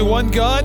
Only one God,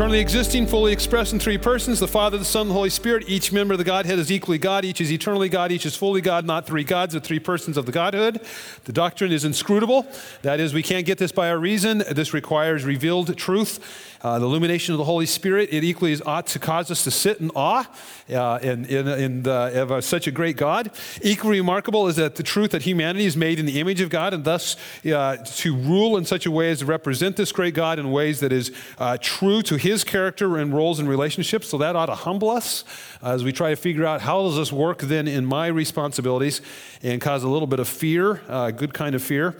eternally existing, fully expressed in three persons the Father, the Son, the Holy Spirit. Each member of the Godhead is equally God. Each is eternally God. Each is fully God, not three gods, but three persons of the Godhead. The doctrine is inscrutable. That is, we can't get this by our reason. This requires revealed truth. Uh, the illumination of the Holy Spirit, it equally is, ought to cause us to sit in awe uh, in, in, in the, of uh, such a great God. Equally remarkable is that the truth that humanity is made in the image of God and thus uh, to rule in such a way as to represent this great God in ways that is uh, true to his character and roles and relationships. So that ought to humble us as we try to figure out how does this work then in my responsibilities and cause a little bit of fear, a good kind of fear.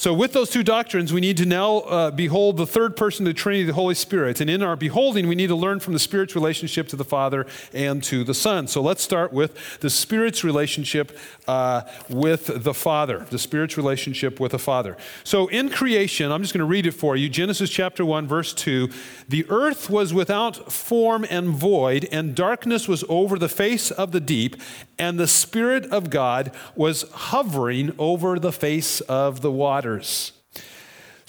So, with those two doctrines, we need to now uh, behold the third person of the Trinity, the Holy Spirit. And in our beholding, we need to learn from the Spirit's relationship to the Father and to the Son. So, let's start with the Spirit's relationship uh, with the Father. The Spirit's relationship with the Father. So, in creation, I'm just going to read it for you Genesis chapter 1, verse 2 The earth was without form and void, and darkness was over the face of the deep, and the Spirit of God was hovering over the face of the water matters.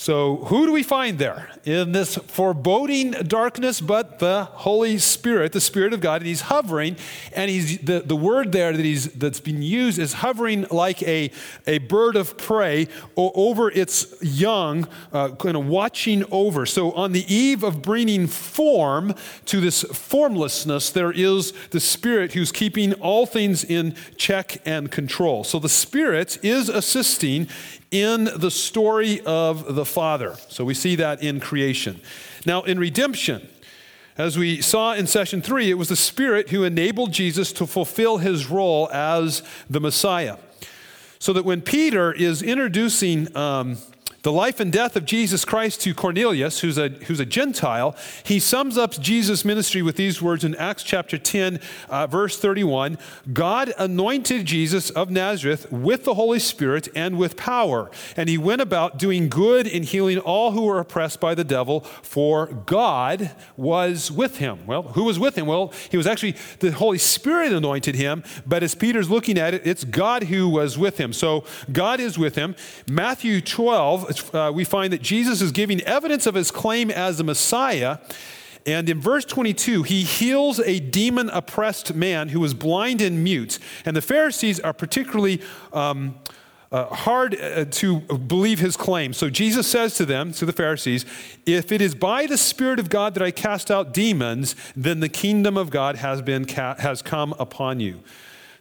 So, who do we find there in this foreboding darkness? But the Holy Spirit, the Spirit of God, and He's hovering. And he's the, the word there that he's that's been used is hovering like a, a bird of prey over its young, uh, kind of watching over. So, on the eve of bringing form to this formlessness, there is the Spirit who's keeping all things in check and control. So, the Spirit is assisting in the story of the Father. So we see that in creation. Now, in redemption, as we saw in session three, it was the Spirit who enabled Jesus to fulfill his role as the Messiah. So that when Peter is introducing um, the life and death of Jesus Christ to Cornelius, who's a, who's a Gentile, he sums up Jesus' ministry with these words in Acts chapter 10, uh, verse 31 God anointed Jesus of Nazareth with the Holy Spirit and with power, and he went about doing good and healing all who were oppressed by the devil, for God was with him. Well, who was with him? Well, he was actually, the Holy Spirit anointed him, but as Peter's looking at it, it's God who was with him. So God is with him. Matthew 12, uh, we find that Jesus is giving evidence of his claim as the Messiah. And in verse 22, he heals a demon oppressed man who was blind and mute. And the Pharisees are particularly um, uh, hard uh, to believe his claim. So Jesus says to them, to the Pharisees, If it is by the Spirit of God that I cast out demons, then the kingdom of God has, been ca- has come upon you.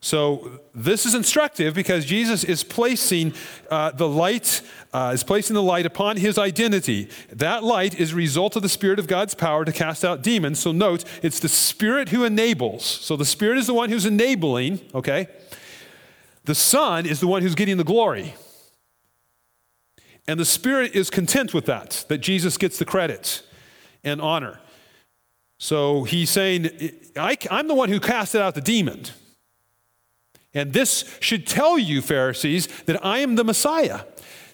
So this is instructive because Jesus is placing uh, the light, uh, is placing the light upon his identity. That light is a result of the Spirit of God's power to cast out demons. So note, it's the Spirit who enables. So the Spirit is the one who's enabling, okay? The Son is the one who's getting the glory. And the Spirit is content with that, that Jesus gets the credit and honor. So he's saying, I, am the one who casted out the demon. And this should tell you, Pharisees, that I am the Messiah.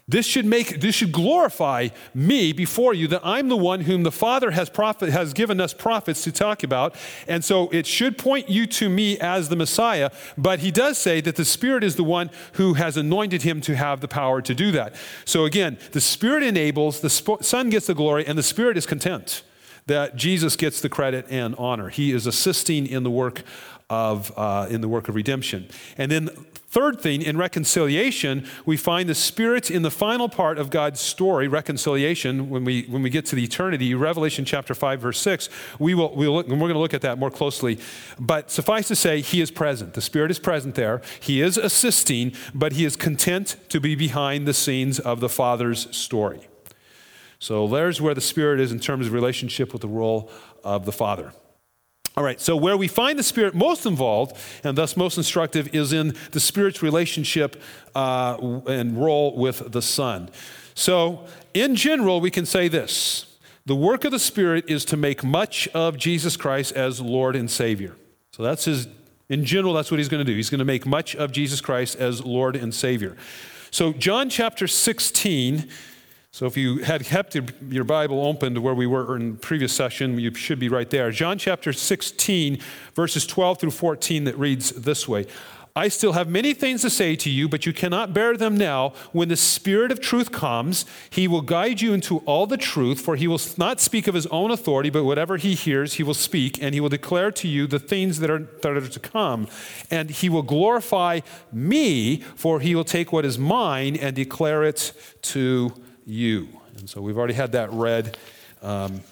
This should make this should glorify me before you that I'm the one whom the Father has prophet has given us prophets to talk about. And so it should point you to me as the Messiah, but he does say that the Spirit is the one who has anointed him to have the power to do that. So again, the Spirit enables, the Son gets the glory, and the Spirit is content that Jesus gets the credit and honor. He is assisting in the work of uh, in the work of redemption. And then third thing in reconciliation, we find the Spirit in the final part of God's story, reconciliation. When we when we get to the eternity, Revelation chapter five verse six, we will we look, and we're going to look at that more closely. But suffice to say, He is present. The Spirit is present there. He is assisting, but He is content to be behind the scenes of the Father's story. So there's where the Spirit is in terms of relationship with the role of the Father. All right, so where we find the Spirit most involved and thus most instructive is in the Spirit's relationship uh, and role with the Son. So, in general, we can say this the work of the Spirit is to make much of Jesus Christ as Lord and Savior. So, that's his, in general, that's what he's going to do. He's going to make much of Jesus Christ as Lord and Savior. So, John chapter 16 so if you had kept your Bible open to where we were in the previous session, you should be right there. John chapter 16, verses 12 through 14, that reads this way I still have many things to say to you, but you cannot bear them now. When the Spirit of truth comes, he will guide you into all the truth, for he will not speak of his own authority, but whatever he hears, he will speak, and he will declare to you the things that are, that are to come. And he will glorify me, for he will take what is mine and declare it to you. And so we've already had that read. Um,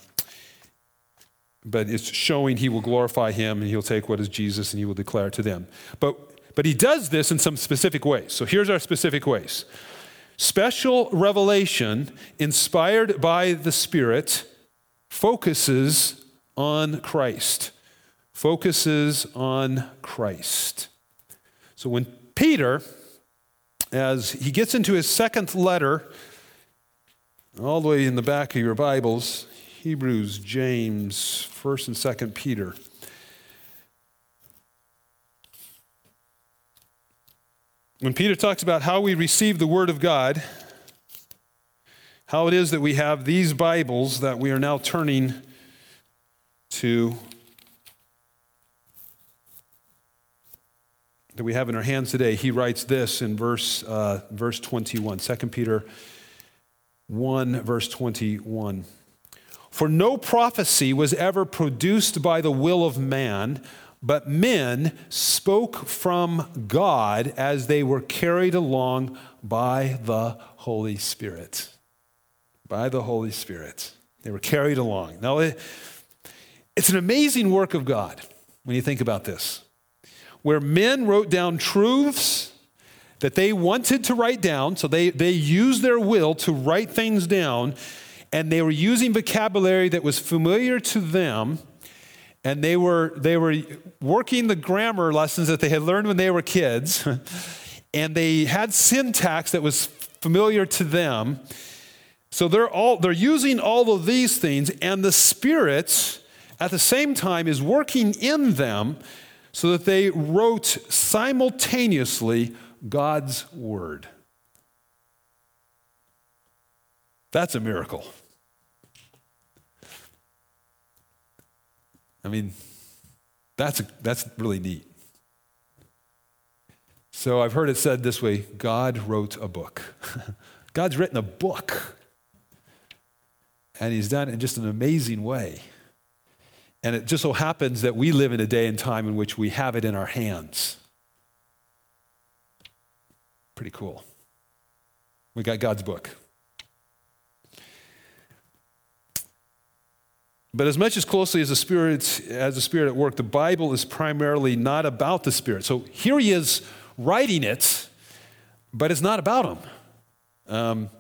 but it's showing he will glorify him and he'll take what is Jesus and he will declare it to them. But, but he does this in some specific ways. So here's our specific ways special revelation inspired by the Spirit focuses on Christ. Focuses on Christ. So when Peter, as he gets into his second letter, all the way in the back of your Bibles, Hebrews, James, 1st and 2nd Peter. When Peter talks about how we receive the Word of God, how it is that we have these Bibles that we are now turning to, that we have in our hands today, he writes this in verse, uh, verse 21, 2 Peter 1, verse 21. For no prophecy was ever produced by the will of man, but men spoke from God as they were carried along by the Holy Spirit. By the Holy Spirit. They were carried along. Now, it's an amazing work of God when you think about this, where men wrote down truths that they wanted to write down, so they, they used their will to write things down and they were using vocabulary that was familiar to them and they were they were working the grammar lessons that they had learned when they were kids and they had syntax that was familiar to them. So they're all they're using all of these things and the spirit at the same time is working in them so that they wrote simultaneously God's word that's a miracle I mean, that's, that's really neat. So I've heard it said this way God wrote a book. God's written a book. And he's done it in just an amazing way. And it just so happens that we live in a day and time in which we have it in our hands. Pretty cool. We got God's book. But as much as closely as the Spirit as the Spirit at work, the Bible is primarily not about the Spirit. So here he is writing it, but it's not about him. Um,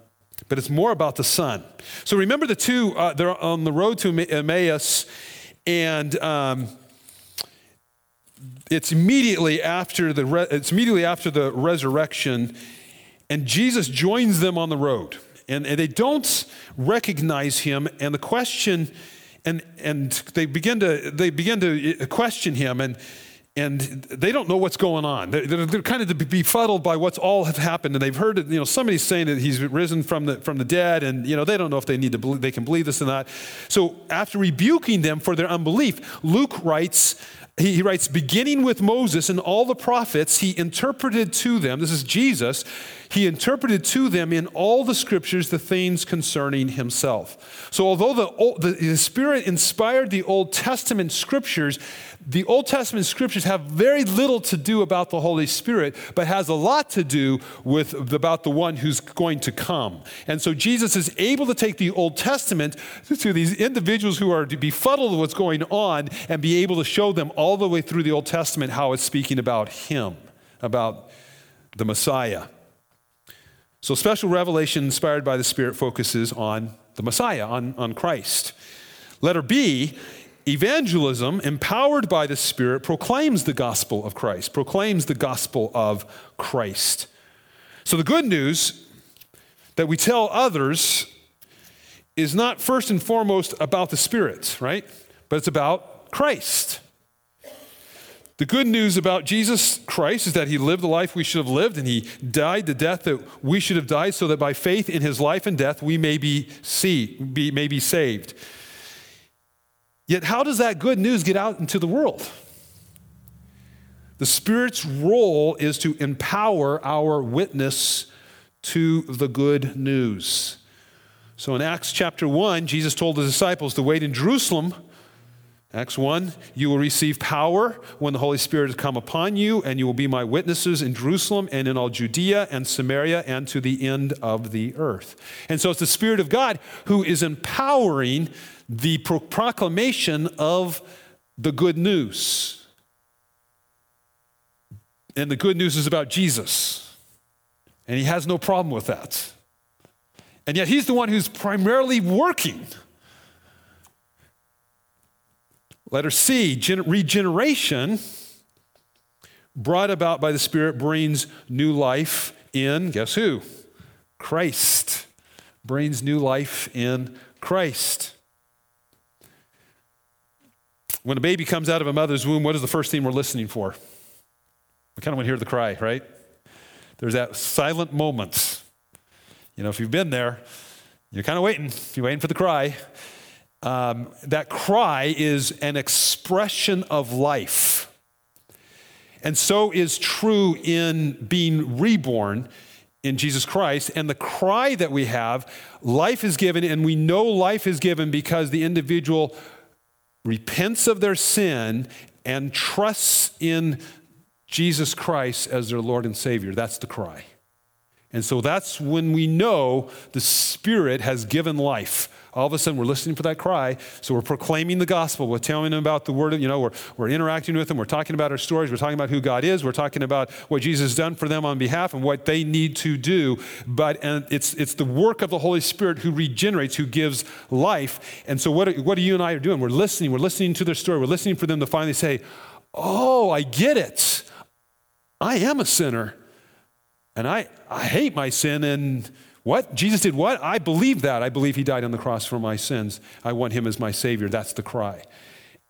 but it's more about the Son. So remember the two, uh, they're on the road to Emmaus, and um, it's immediately after the re- it's immediately after the resurrection, and Jesus joins them on the road, and, and they don't recognize him. And the question and, and they, begin to, they begin to question him, and, and they don't know what's going on. They're, they're, kind of befuddled by what's all have happened, and they've heard you know somebody's saying that he's risen from the from the dead, and you know they don't know if they need to believe, they can believe this or not. So after rebuking them for their unbelief, Luke writes he, writes, beginning with Moses and all the prophets, he interpreted to them, this is Jesus, he interpreted to them in all the scriptures the things concerning himself. So, although the, the, the Spirit inspired the Old Testament scriptures, the Old Testament scriptures have very little to do about the Holy Spirit, but has a lot to do with about the one who's going to come. And so Jesus is able to take the Old Testament to these individuals who are befuddled with what's going on and be able to show them all the way through the Old Testament how it's speaking about him, about the Messiah. So special revelation inspired by the Spirit focuses on the Messiah, on, on Christ. Letter B Evangelism, empowered by the Spirit, proclaims the gospel of Christ, proclaims the gospel of Christ. So the good news that we tell others is not first and foremost about the Spirit, right? But it's about Christ. The good news about Jesus Christ is that he lived the life we should have lived and he died the death that we should have died so that by faith in his life and death we may be, see, be, may be saved. Yet, how does that good news get out into the world? The Spirit's role is to empower our witness to the good news. So in Acts chapter 1, Jesus told the disciples to wait in Jerusalem. Acts 1, you will receive power when the Holy Spirit has come upon you, and you will be my witnesses in Jerusalem and in all Judea and Samaria and to the end of the earth. And so it's the Spirit of God who is empowering the proclamation of the good news. And the good news is about Jesus. And he has no problem with that. And yet he's the one who's primarily working. Letter C, regeneration brought about by the Spirit brings new life in, guess who? Christ. Brings new life in Christ. When a baby comes out of a mother's womb, what is the first thing we're listening for? We kind of want to hear the cry, right? There's that silent moment. You know, if you've been there, you're kind of waiting. You're waiting for the cry. Um, that cry is an expression of life. And so is true in being reborn in Jesus Christ. And the cry that we have, life is given, and we know life is given because the individual repents of their sin and trusts in Jesus Christ as their Lord and Savior. That's the cry. And so that's when we know the Spirit has given life. All of a sudden, we're listening for that cry. So we're proclaiming the gospel. We're telling them about the word. You know, we're, we're interacting with them. We're talking about our stories. We're talking about who God is. We're talking about what Jesus has done for them on behalf and what they need to do. But and it's, it's the work of the Holy Spirit who regenerates, who gives life. And so what, what you and I are doing? We're listening. We're listening to their story. We're listening for them to finally say, Oh, I get it. I am a sinner. And I, I hate my sin. And what? Jesus did what? I believe that. I believe he died on the cross for my sins. I want him as my Savior. That's the cry.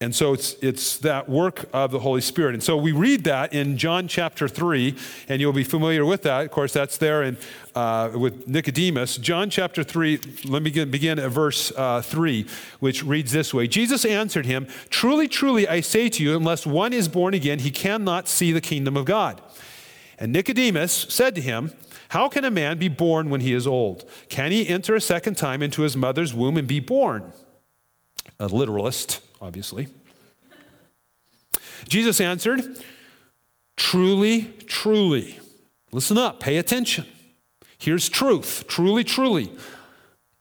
And so it's, it's that work of the Holy Spirit. And so we read that in John chapter 3, and you'll be familiar with that. Of course, that's there in, uh, with Nicodemus. John chapter 3, let me begin, begin at verse uh, 3, which reads this way Jesus answered him, Truly, truly, I say to you, unless one is born again, he cannot see the kingdom of God. And Nicodemus said to him, How can a man be born when he is old? Can he enter a second time into his mother's womb and be born? A literalist, obviously. Jesus answered, Truly, truly. Listen up, pay attention. Here's truth. Truly, truly.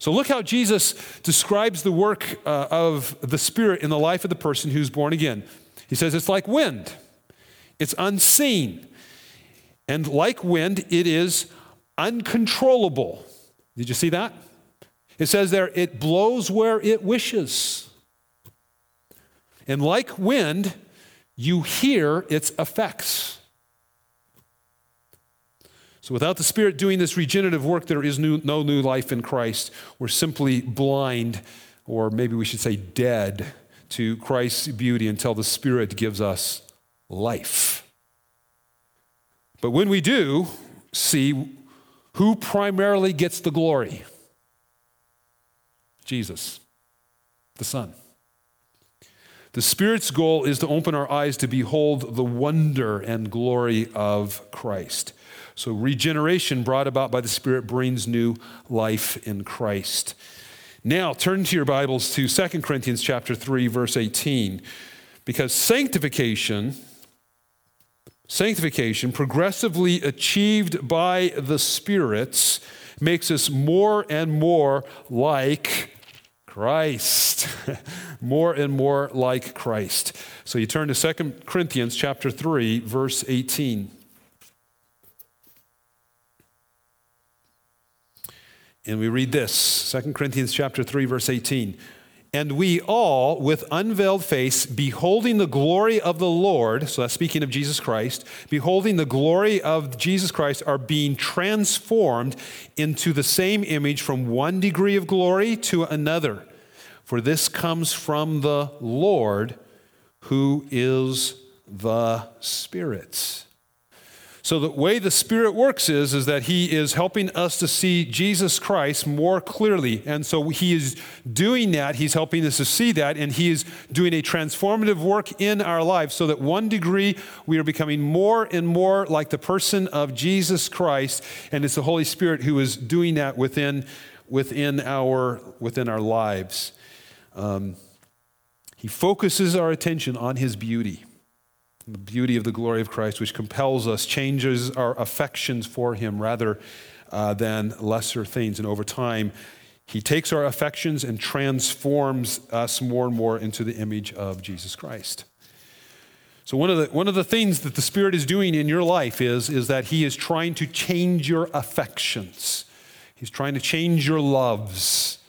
So look how Jesus describes the work uh, of the Spirit in the life of the person who's born again. He says it's like wind, it's unseen. And like wind, it is uncontrollable. Did you see that? It says there, it blows where it wishes. And like wind, you hear its effects. So, without the Spirit doing this regenerative work, there is new, no new life in Christ. We're simply blind, or maybe we should say dead, to Christ's beauty until the Spirit gives us life. But when we do see who primarily gets the glory, Jesus, the Son. The Spirit's goal is to open our eyes to behold the wonder and glory of Christ. So regeneration brought about by the Spirit brings new life in Christ. Now turn to your Bibles to 2 Corinthians chapter 3 verse 18 because sanctification sanctification progressively achieved by the spirits makes us more and more like Christ. more and more like Christ. So you turn to 2 Corinthians chapter 3 verse 18. And we read this, 2 Corinthians chapter 3 verse 18. And we all, with unveiled face, beholding the glory of the Lord, so that's speaking of Jesus Christ, beholding the glory of Jesus Christ, are being transformed into the same image from one degree of glory to another. For this comes from the Lord, who is the Spirit. So the way the Spirit works is, is that He is helping us to see Jesus Christ more clearly. And so He is doing that. He's helping us to see that. And He is doing a transformative work in our lives so that one degree we are becoming more and more like the person of Jesus Christ. And it's the Holy Spirit who is doing that within, within, our, within our lives. Um, he focuses our attention on His beauty the beauty of the glory of Christ, which compels us, changes our affections for Him rather uh, than lesser things. And over time, He takes our affections and transforms us more and more into the image of Jesus Christ. So, one of the, one of the things that the Spirit is doing in your life is, is that He is trying to change your affections, He's trying to change your loves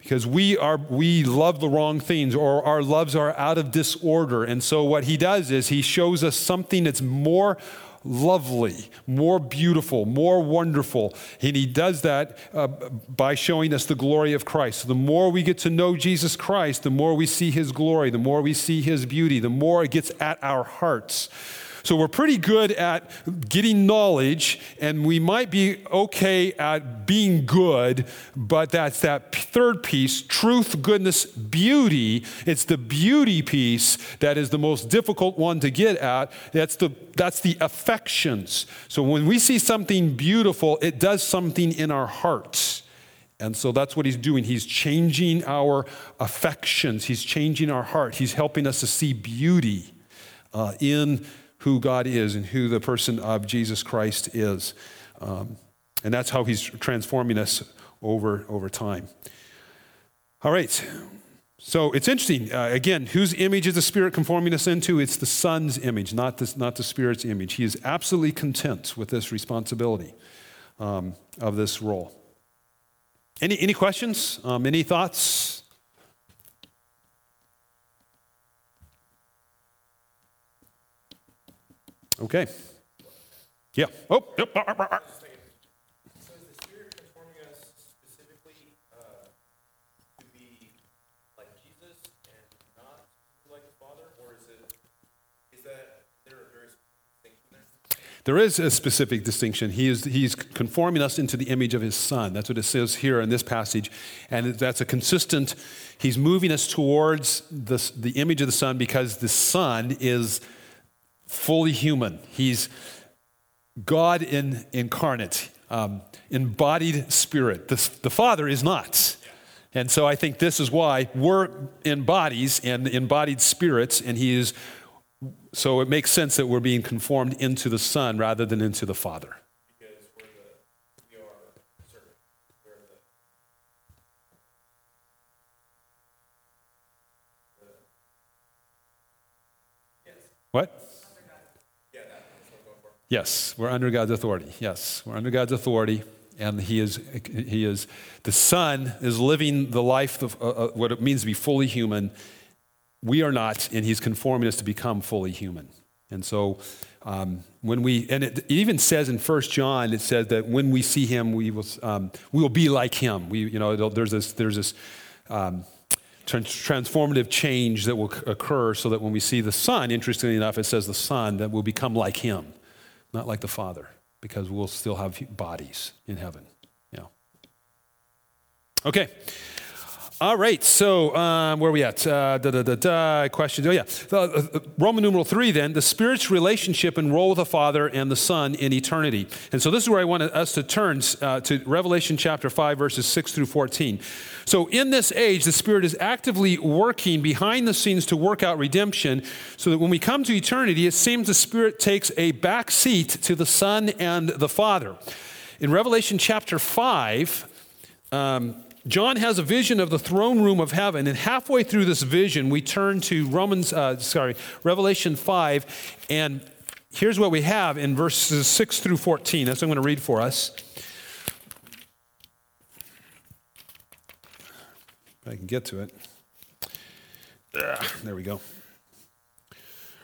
because we are we love the wrong things or our loves are out of disorder. And so what he does is he shows us something that's more lovely more beautiful more wonderful. And he does that uh, by showing us the glory of christ. The more we get to know jesus christ the more we see his glory the more we see his beauty the more it gets at our hearts so we're pretty good at getting knowledge, and we might be okay at being good, but that's that third piece truth, goodness, beauty. It's the beauty piece that is the most difficult one to get at. That's the, that's the affections. So when we see something beautiful, it does something in our hearts. And so that's what he's doing. He's changing our affections, he's changing our heart, he's helping us to see beauty uh, in who God is and who the person of Jesus Christ is. Um, and that's how he's transforming us over, over time. All right. So it's interesting. Uh, again, whose image is the Spirit conforming us into? It's the Son's image, not the, not the Spirit's image. He is absolutely content with this responsibility um, of this role. Any, any questions? Um, any thoughts? Okay. Yeah. Oh, yep. So is the Spirit transforming us specifically uh, to be like Jesus and not like the Father, or is it is that there a very distinction there? There is a specific distinction. He is, he's conforming us into the image of his son. That's what it says here in this passage. And that's a consistent, he's moving us towards the, the image of the son because the son is fully human. He's God in, incarnate, um, embodied spirit. The, the Father is not. And so I think this is why we're in bodies and embodied spirits, and He is, so it makes sense that we're being conformed into the Son rather than into the Father. What? Yes, we're under God's authority. Yes, we're under God's authority, and He is, he is the Son is living the life of uh, uh, what it means to be fully human. We are not, and He's conforming us to become fully human. And so, um, when we, and it, even says in First John, it says that when we see Him, we will, um, we will be like Him. We, you know, there's this, there's this. Um, transformative change that will occur so that when we see the Son, interestingly enough, it says the Son, that will become like Him not like the Father, because we'll still have bodies in heaven. Yeah. Okay. All right, so um, where are we at? Uh, da, da, da, da, questions. Oh, yeah. Uh, uh, Roman numeral three, then, the Spirit's relationship and role with the Father and the Son in eternity. And so this is where I want us to turn uh, to Revelation chapter 5, verses 6 through 14. So in this age, the Spirit is actively working behind the scenes to work out redemption, so that when we come to eternity, it seems the Spirit takes a back seat to the Son and the Father. In Revelation chapter 5, um, John has a vision of the throne room of heaven, and halfway through this vision, we turn to Romans, uh, sorry, Revelation 5, and here's what we have in verses 6 through 14. That's what I'm going to read for us. I can get to it. There we go.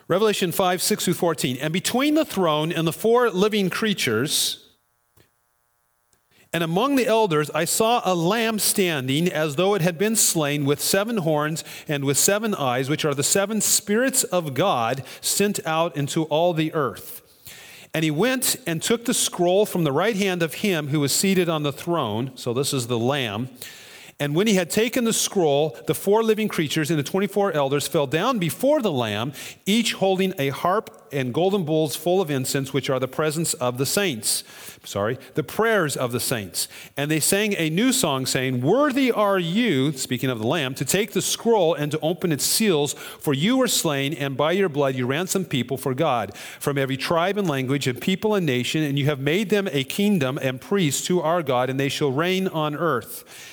Revelation 5, 6 through 14. And between the throne and the four living creatures, and among the elders, I saw a lamb standing as though it had been slain with seven horns and with seven eyes, which are the seven spirits of God sent out into all the earth. And he went and took the scroll from the right hand of him who was seated on the throne. So this is the lamb. And when he had taken the scroll, the four living creatures and the 24 elders fell down before the Lamb, each holding a harp and golden bowls full of incense, which are the presence of the saints. Sorry, the prayers of the saints. And they sang a new song, saying, Worthy are you, speaking of the Lamb, to take the scroll and to open its seals, for you were slain, and by your blood you ransomed people for God from every tribe and language and people and nation, and you have made them a kingdom and priests to our God, and they shall reign on earth.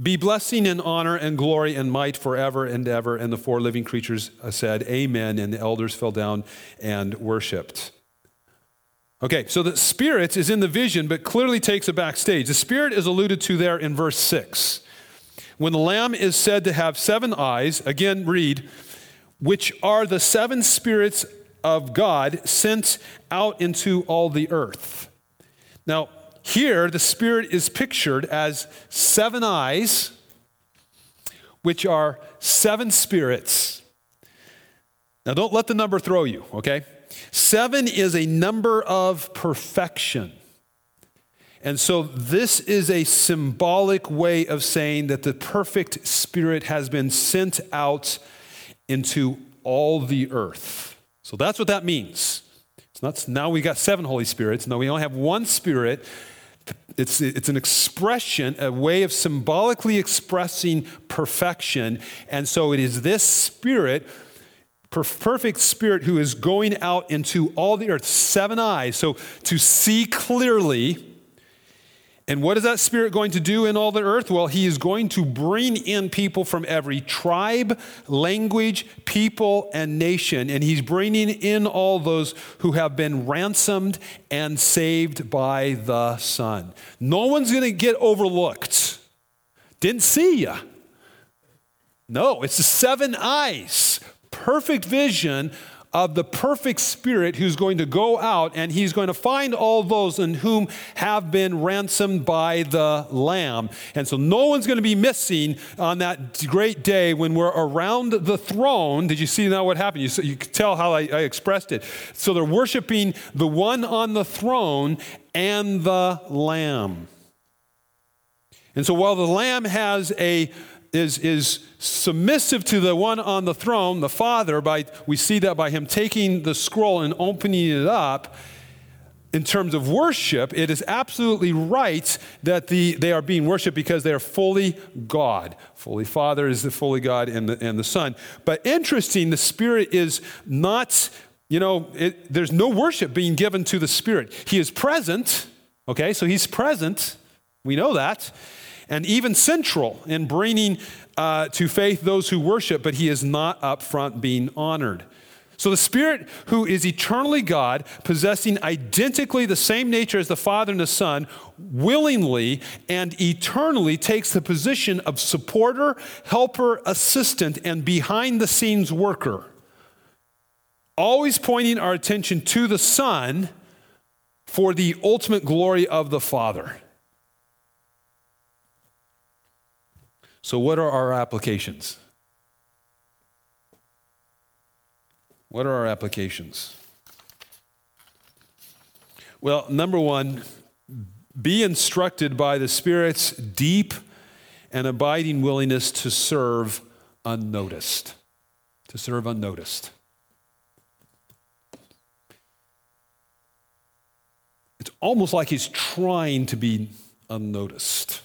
be blessing and honor and glory and might forever and ever. And the four living creatures uh, said, Amen. And the elders fell down and worshiped. Okay, so the Spirit is in the vision, but clearly takes a backstage. The Spirit is alluded to there in verse 6. When the Lamb is said to have seven eyes, again, read, which are the seven spirits of God sent out into all the earth. Now, here, the Spirit is pictured as seven eyes, which are seven spirits. Now, don't let the number throw you, okay? Seven is a number of perfection. And so, this is a symbolic way of saying that the perfect Spirit has been sent out into all the earth. So, that's what that means. It's not now we've got seven Holy Spirits. No, we only have one Spirit it's, it's an expression, a way of symbolically expressing perfection. And so it is this spirit, perfect spirit, who is going out into all the earth, seven eyes. So to see clearly and what is that Spirit going to do in all the earth? Well, He is going to bring in people from every tribe, language, people, and nation. And He's bringing in all those who have been ransomed and saved by the Son. No one's going to get overlooked. Didn't see you. No, it's the seven eyes, perfect vision of the perfect Spirit who's going to go out and he's going to find all those in whom have been ransomed by the Lamb. And so no one's going to be missing on that great day when we're around the throne. Did you see now what happened? You, you could tell how I, I expressed it. So they're worshiping the one on the throne and the Lamb. And so while the Lamb has a is, is submissive to the one on the throne, the Father, by, we see that by him taking the scroll and opening it up. In terms of worship, it is absolutely right that the, they are being worshiped because they are fully God. Fully Father is the fully God and the, and the Son. But interesting, the Spirit is not, you know, it, there's no worship being given to the Spirit. He is present, okay, so he's present. We know that and even central in bringing uh, to faith those who worship, but he is not up front being honored. So the Spirit, who is eternally God, possessing identically the same nature as the Father and the Son, willingly and eternally takes the position of supporter, helper, assistant, and behind the scenes worker. Always pointing our attention to the Son for the ultimate glory of the Father. So, what are our applications? What are our applications? Well, number one, be instructed by the Spirit's deep and abiding willingness to serve unnoticed. To serve unnoticed. It's almost like he's trying to be unnoticed.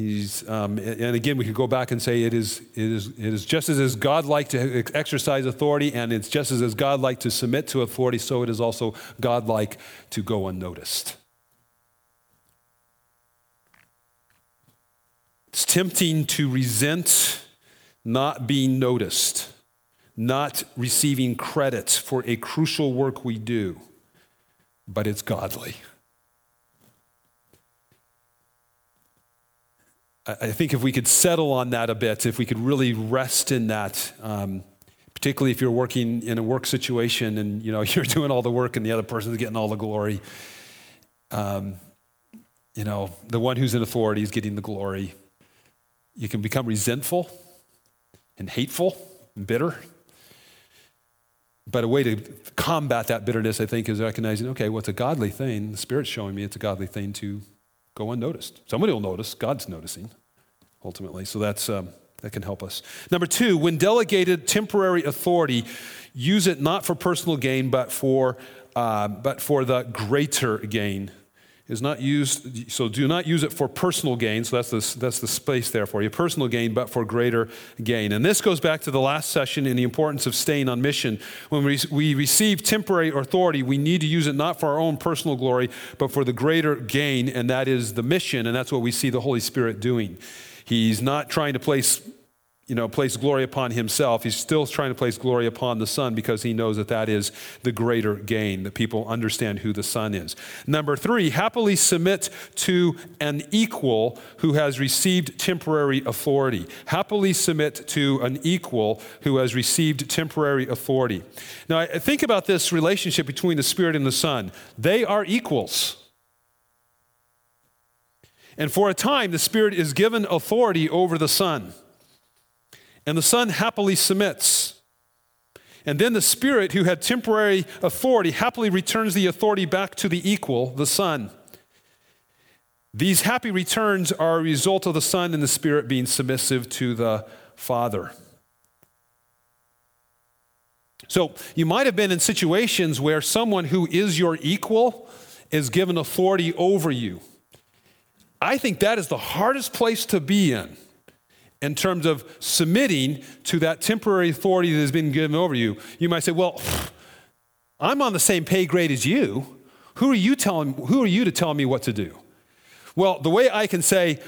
He's, um, and again, we could go back and say it is, it is, it is just as is God-like to exercise authority, and it's just as is God-like to submit to authority, so it is also God-like to go unnoticed. It's tempting to resent not being noticed, not receiving credit for a crucial work we do, but it's godly. I think if we could settle on that a bit, if we could really rest in that, um, particularly if you're working in a work situation and you know you're doing all the work and the other person's getting all the glory, um, you know the one who's in authority is getting the glory. You can become resentful and hateful and bitter. But a way to combat that bitterness, I think, is recognizing okay, what's well, a godly thing? The Spirit's showing me it's a godly thing to go unnoticed. Somebody will notice. God's noticing, ultimately. So that's, um, that can help us. Number two, when delegated temporary authority, use it not for personal gain, but for, uh, but for the greater gain is not used, so do not use it for personal gain. So that's the, that's the space there for you personal gain, but for greater gain. And this goes back to the last session in the importance of staying on mission. When we, we receive temporary authority, we need to use it not for our own personal glory, but for the greater gain, and that is the mission. And that's what we see the Holy Spirit doing. He's not trying to place you know, place glory upon himself. He's still trying to place glory upon the Son because he knows that that is the greater gain, that people understand who the Son is. Number three, happily submit to an equal who has received temporary authority. Happily submit to an equal who has received temporary authority. Now, think about this relationship between the Spirit and the Son. They are equals. And for a time, the Spirit is given authority over the Son. And the Son happily submits. And then the Spirit, who had temporary authority, happily returns the authority back to the equal, the Son. These happy returns are a result of the Son and the Spirit being submissive to the Father. So you might have been in situations where someone who is your equal is given authority over you. I think that is the hardest place to be in in terms of submitting to that temporary authority that has been given over you. You might say, well, I'm on the same pay grade as you. Who are you telling who are you to tell me what to do? Well, the way I can say,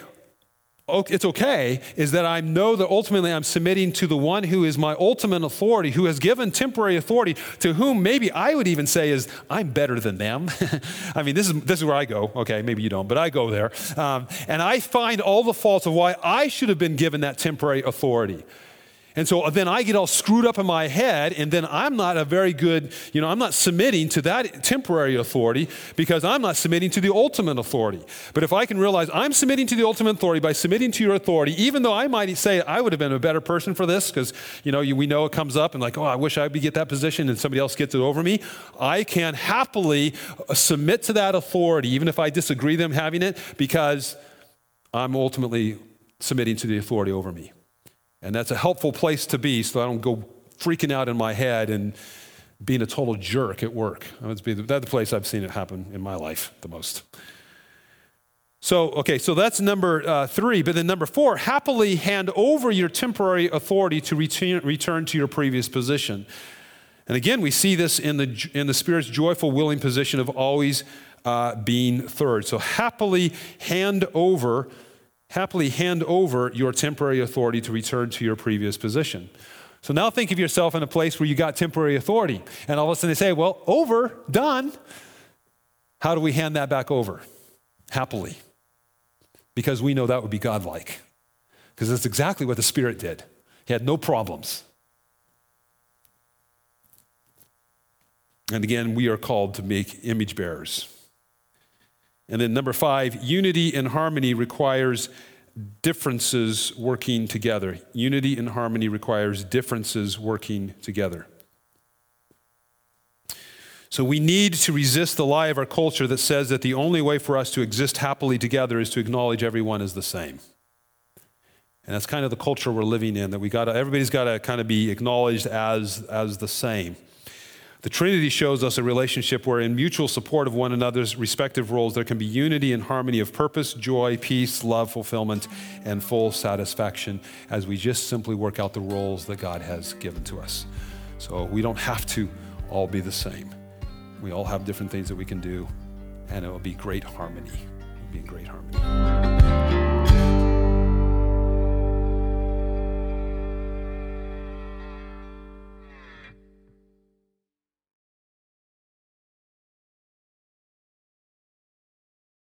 it's okay is that I know that ultimately I'm submitting to the one who is my ultimate authority, who has given temporary authority, to whom maybe I would even say is, I'm better than them. I mean, this is, this is where I go. Okay, maybe you don't, but I go there. Um, and I find all the faults of why I should have been given that temporary authority. And so then I get all screwed up in my head, and then I'm not a very good, you know, I'm not submitting to that temporary authority because I'm not submitting to the ultimate authority. But if I can realize I'm submitting to the ultimate authority by submitting to your authority, even though I might say I would have been a better person for this because, you know, we know it comes up and like, oh, I wish I would get that position and somebody else gets it over me, I can happily uh, submit to that authority, even if I disagree them having it, because I'm ultimately submitting to the authority over me. And that's a helpful place to be so I don't go freaking out in my head and being a total jerk at work. That's the place I've seen it happen in my life the most. So, okay, so that's number uh, three. But then number four, happily hand over your temporary authority to return, return to your previous position. And again, we see this in the, in the Spirit's joyful, willing position of always uh, being third. So, happily hand over happily hand over your temporary authority to return to your previous position. So now think of yourself in a place where you got temporary authority, and all of a sudden they say, Well, over, done. How do we hand that back over? Happily. Because we know that would be godlike. Because that's exactly what the Spirit did. He had no problems. And again, we are called to make image bearers. And then number five, unity and harmony requires differences working together. Unity and harmony requires differences working together. So we need to resist the lie of our culture that says that the only way for us to exist happily together is to acknowledge everyone as the same. And that's kind of the culture we're living in, that we got everybody's got to kind of be acknowledged as, as the same. The Trinity shows us a relationship where, in mutual support of one another's respective roles, there can be unity and harmony of purpose, joy, peace, love, fulfillment, and full satisfaction as we just simply work out the roles that God has given to us. So we don't have to all be the same. We all have different things that we can do, and it will be great harmony. It will be in great harmony.